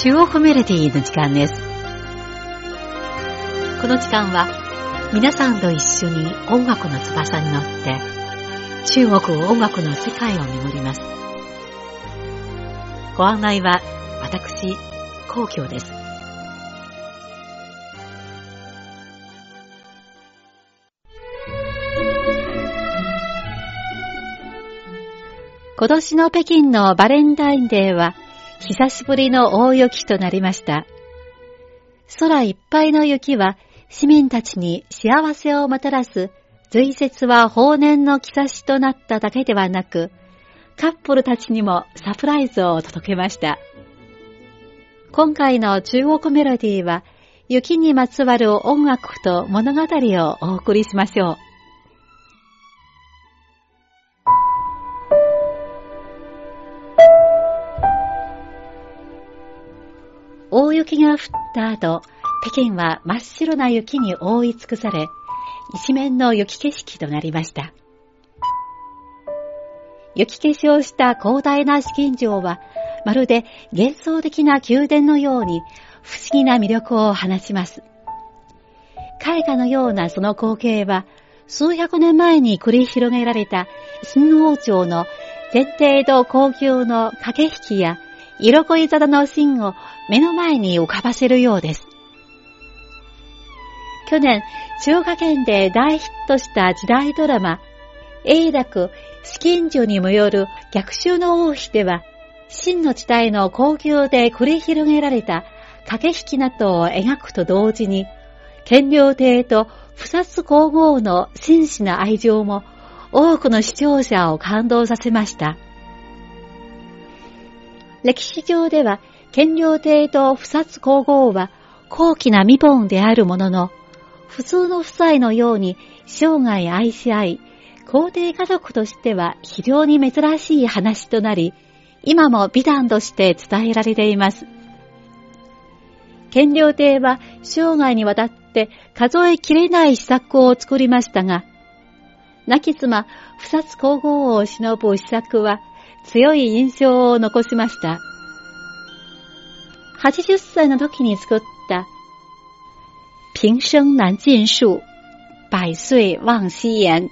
中国メロディーの時間です。この時間は皆さんと一緒に音楽の翼に乗って中国音楽の世界を巡ります。ご案内は私、皇居です。今年の北京のバレンタインデーは久しぶりの大雪となりました。空いっぱいの雪は市民たちに幸せをもたらす随節は豊年の兆しとなっただけではなく、カップルたちにもサプライズを届けました。今回の中国メロディーは、雪にまつわる音楽と物語をお送りしましょう。大雪が降った後、北京は真っ白な雪に覆い尽くされ、一面の雪景色となりました。雪化粧した広大な資金城は、まるで幻想的な宮殿のように不思議な魅力を放ちます。絵画のようなその光景は、数百年前に繰り広げられた新王朝の前提と高級の駆け引きや色恋沙汰のシーンを目の前に浮かばせるようです。去年、中華圏で大ヒットした時代ドラマ、永楽、資金所にもよる逆襲の王妃では、真の時代の高級で繰り広げられた駆け引きなどを描くと同時に、権領帝と不殺皇后の真摯な愛情も多くの視聴者を感動させました。歴史上では、権領帝と不殺皇后は高貴な身分であるものの、普通の夫妻のように生涯愛し合い、皇帝家族としては非常に珍しい話となり、今も美談として伝えられています。権領帝は生涯にわたって数えきれない施策を作りましたが、亡き妻、不殺皇后を忍ぶ施策は強い印象を残しました。80歳の時に作った平生难尽数，百岁望夕颜。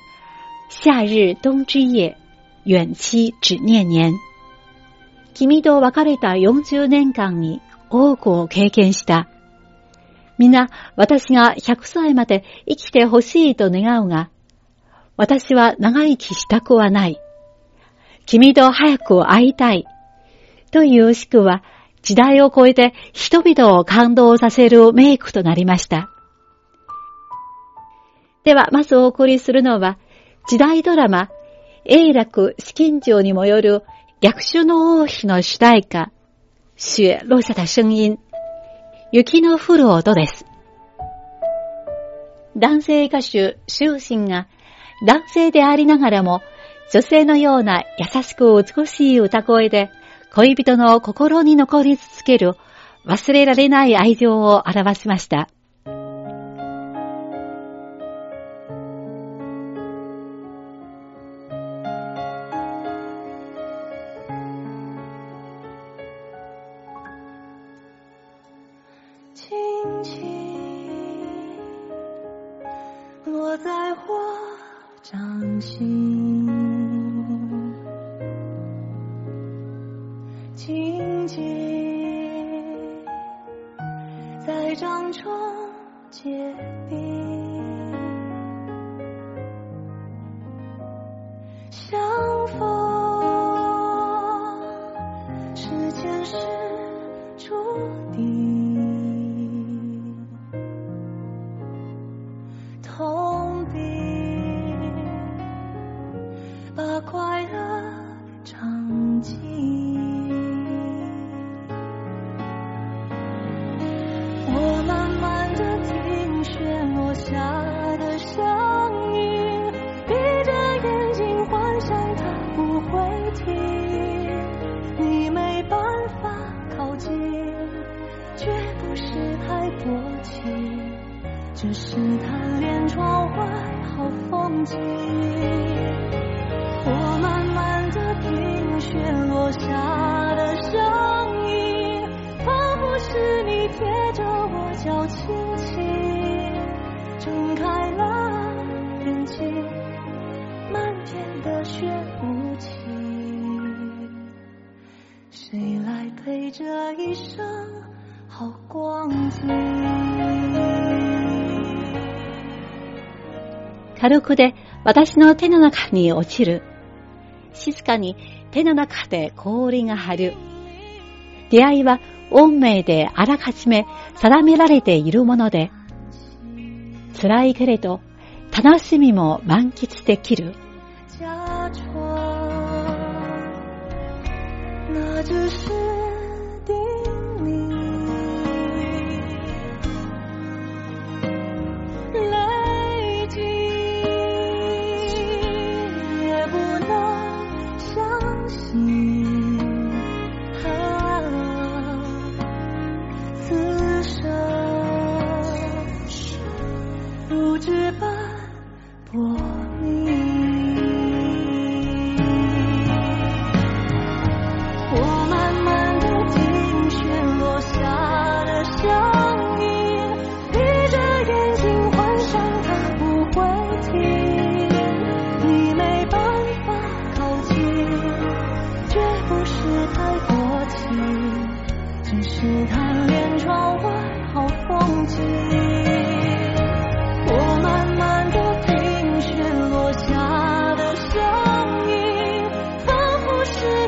夏日冬之夜，遠期只念年。君と別れた40年間に多くを経験した。皆、私が100歳まで生きてほしいと願うが、私は長生きしたくはない。君と早く会いたい。というしくは、時代を超えて人々を感動させるメイクとなりました。では、まずお送りするのは、時代ドラマ、永楽資金城にもよる逆襲の王妃の主題歌、雪落下的声音、雪の降る音です。男性歌手、終身が男性でありながらも女性のような優しく美しい歌声で恋人の心に残り続ける忘れられない愛情を表しました。落下的声音，仿佛。軽くで私の手の中に落ちる。静かに手の中で氷が張る。出会いは運命であらかじめ定められているもので、辛いけれど楽しみも満喫できる。那只是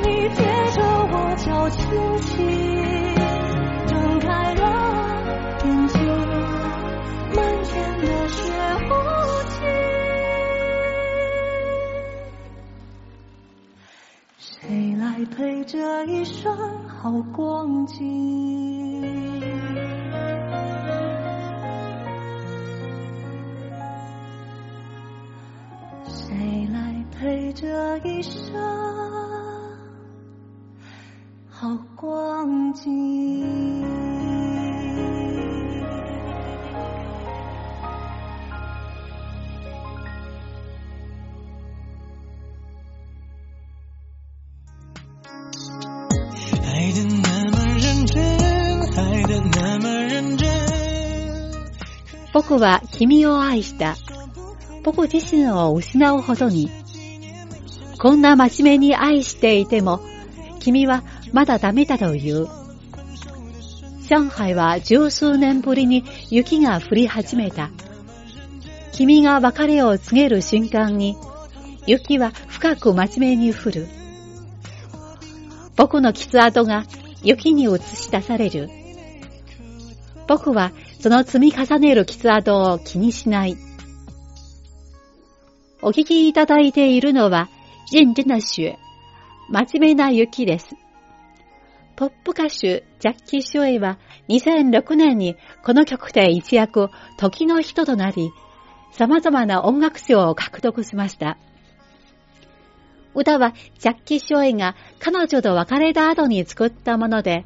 你贴着我叫卿卿睁开了眼睛漫天的雪无情谁来陪这一生好光景谁来陪这一生？僕は君を愛した。僕自身を失うほどに。こんな真面目に愛していても、君はまだダメだという。上海は十数年ぶりに雪が降り始めた。君が別れを告げる瞬間に、雪は深く真面目に降る。僕の傷跡が雪に映し出される。僕はその積み重ねる傷跡を気にしない。お聞きいただいているのは、認真な雪、真面目な雪です。ポップ歌手、ジャッキー・シュエイは2006年にこの曲で一躍時の人となり、様々な音楽賞を獲得しました。歌はジャッキー・ショエイが彼女と別れた後に作ったもので、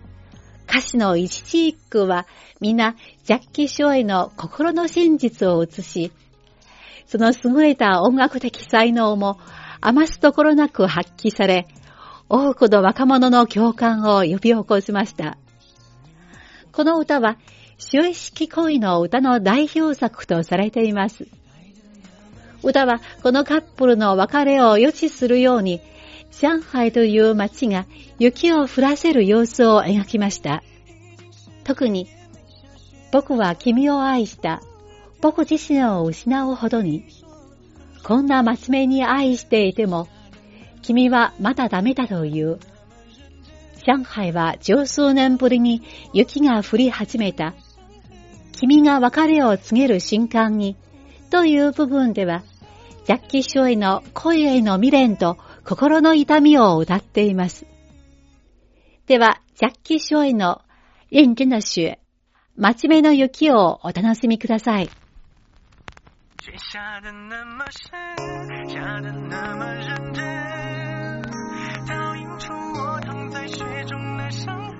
歌詞の一字一句はみんなジャッキー・ショエイの心の真実を映し、その優れた音楽的才能も余すところなく発揮され、多くの若者の共感を呼び起こしました。この歌は、主意識恋の歌の代表作とされています。歌はこのカップルの別れを予知するように、上海という街が雪を降らせる様子を描きました。特に、僕は君を愛した。僕自身を失うほどに。こんな真面目に愛していても、君はまだダメだという。上海は十数年ぶりに雪が降り始めた。君が別れを告げる瞬間に、という部分では、ジャッキー・ショイの声への未練と心の痛みを歌っています。では、ジャッキー・ショイの認真な雪、真面目の雪をお楽しみください。下的那么深，下的那么认躺在雪中的伤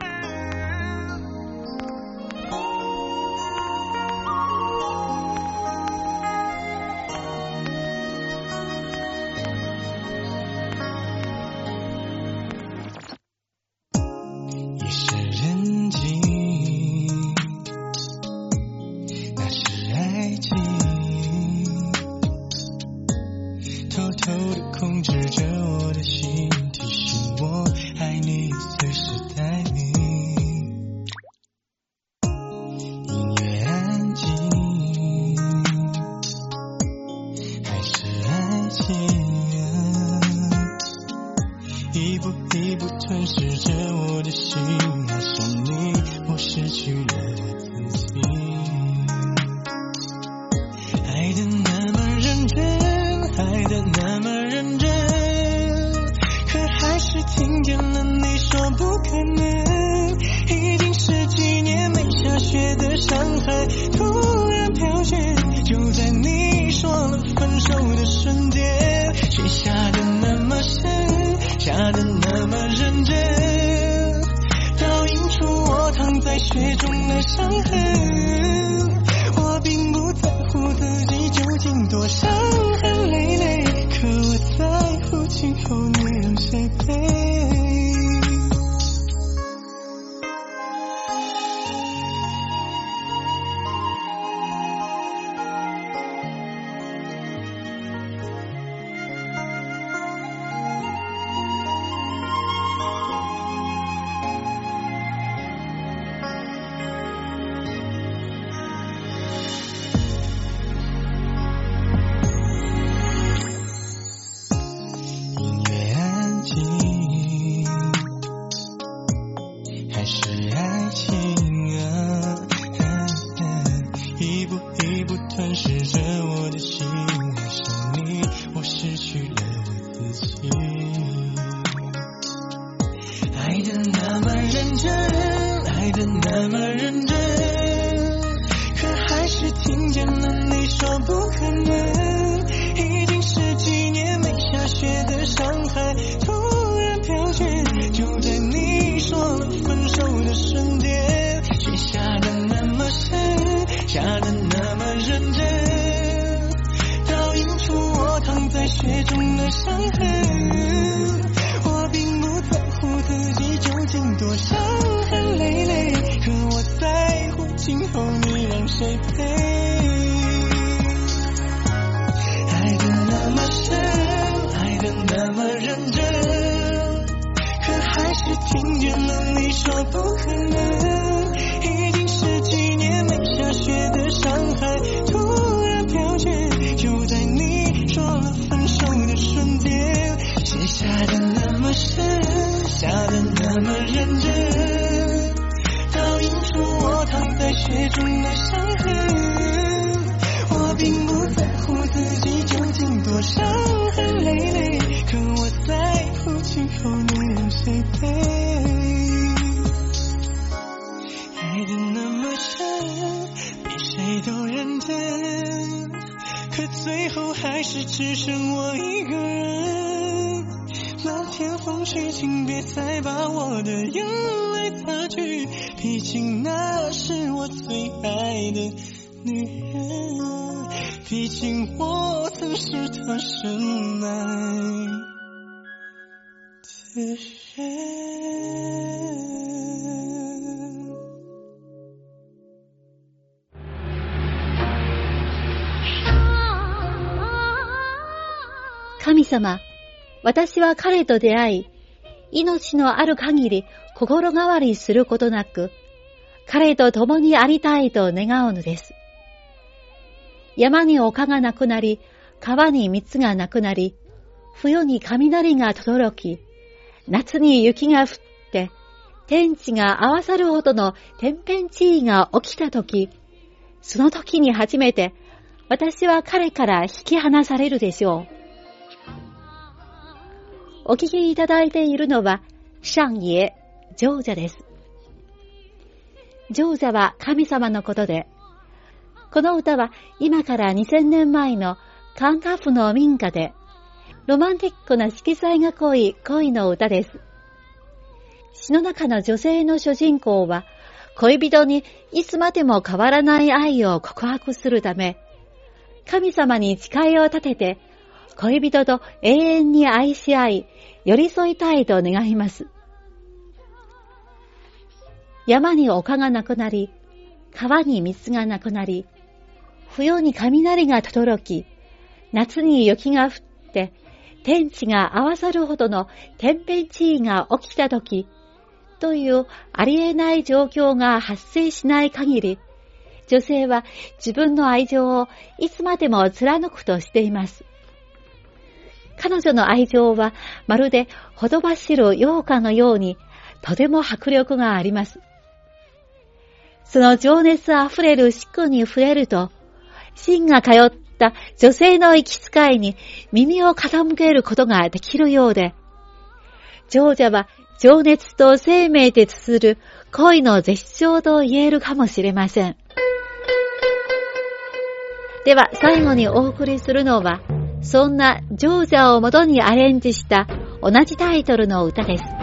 中躺在雪中的伤痕。只剩我一个人。漫天风雪，请别再把我的眼泪擦去，毕竟那是我最爱的女人，毕竟我曾是她深爱的人。神様、私は彼と出会い、命のある限り心変わりすることなく、彼と共にありたいと願うのです。山に丘がなくなり、川に蜜がなくなり、冬に雷が轟き、夏に雪が降って、天地が合わさるほどの天変地異が起きたとき、その時に初めて、私は彼から引き離されるでしょう。お聞きいただいているのは、上野、上者です。上者は神様のことで、この歌は今から2000年前のカンカフの民家で、ロマンティックな色彩が濃い恋の歌です。詩の中の女性の主人公は、恋人にいつまでも変わらない愛を告白するため、神様に誓いを立てて、恋人と永遠に愛し合い、寄り添いたいと願います。山に丘がなくなり、川に水がなくなり、冬に雷が轟き、夏に雪が降って、天地が合わさるほどの天変地異が起きたとき、というありえない状況が発生しない限り、女性は自分の愛情をいつまでも貫くとしています。彼女の愛情はまるでほとばしる羊羹のようにとても迫力があります。その情熱あふれる四苦に触れると、芯が通った女性の行き使いに耳を傾けることができるようで、長者は情熱と生命で綴る恋の絶頂と言えるかもしれません。では最後にお送りするのは、そんなジョーザをもとにアレンジした同じタイトルの歌です。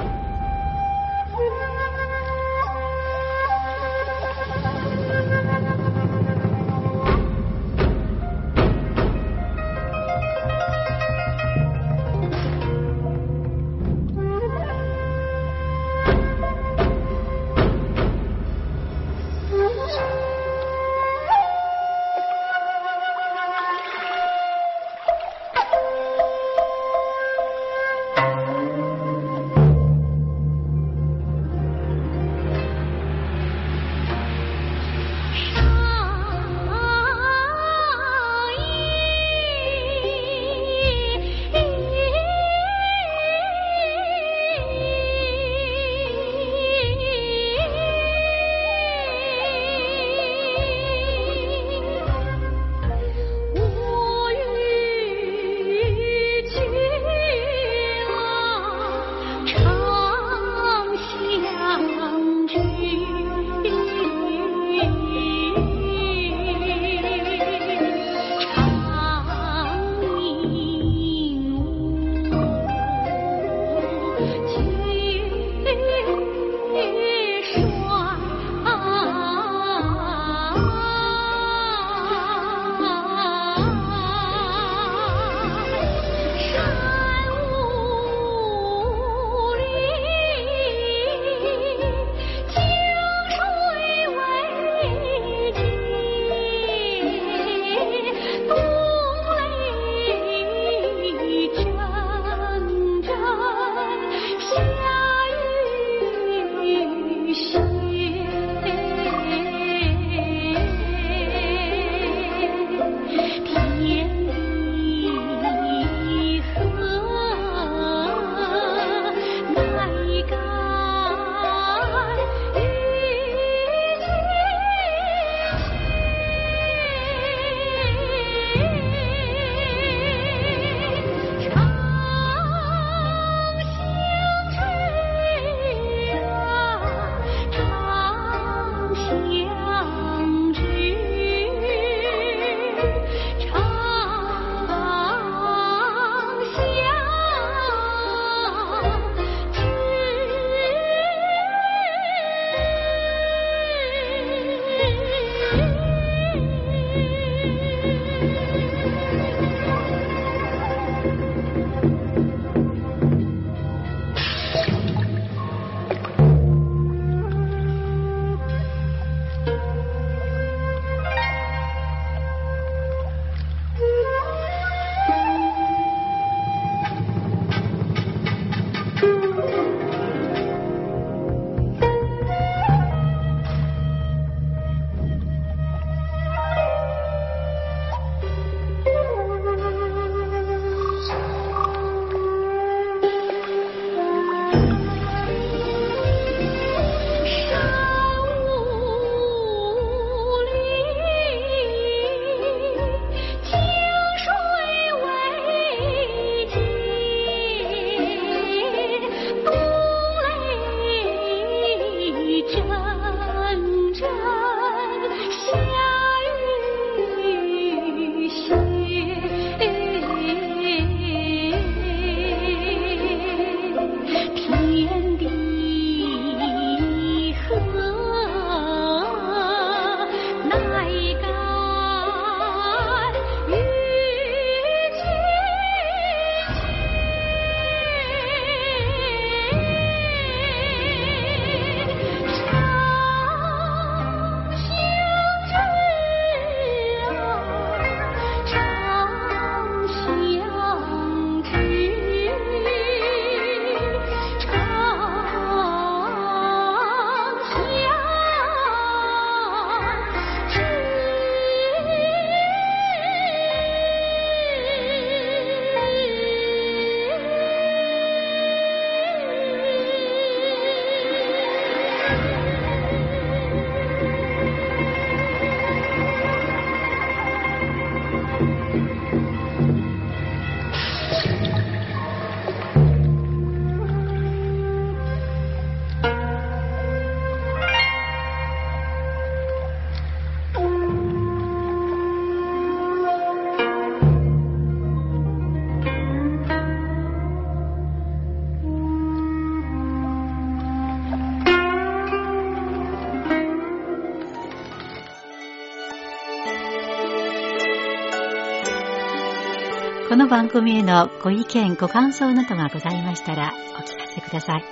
この番組へのご意見、ご感想などがございましたらお聞かせください。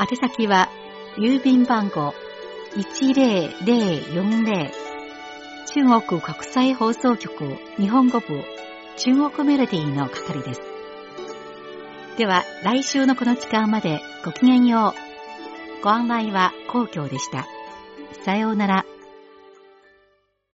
宛先は、郵便番号10040中国国際放送局日本語部中国メロディーの係です。では、来週のこの時間までごきげんよう。ご案内は皇居でした。さようなら。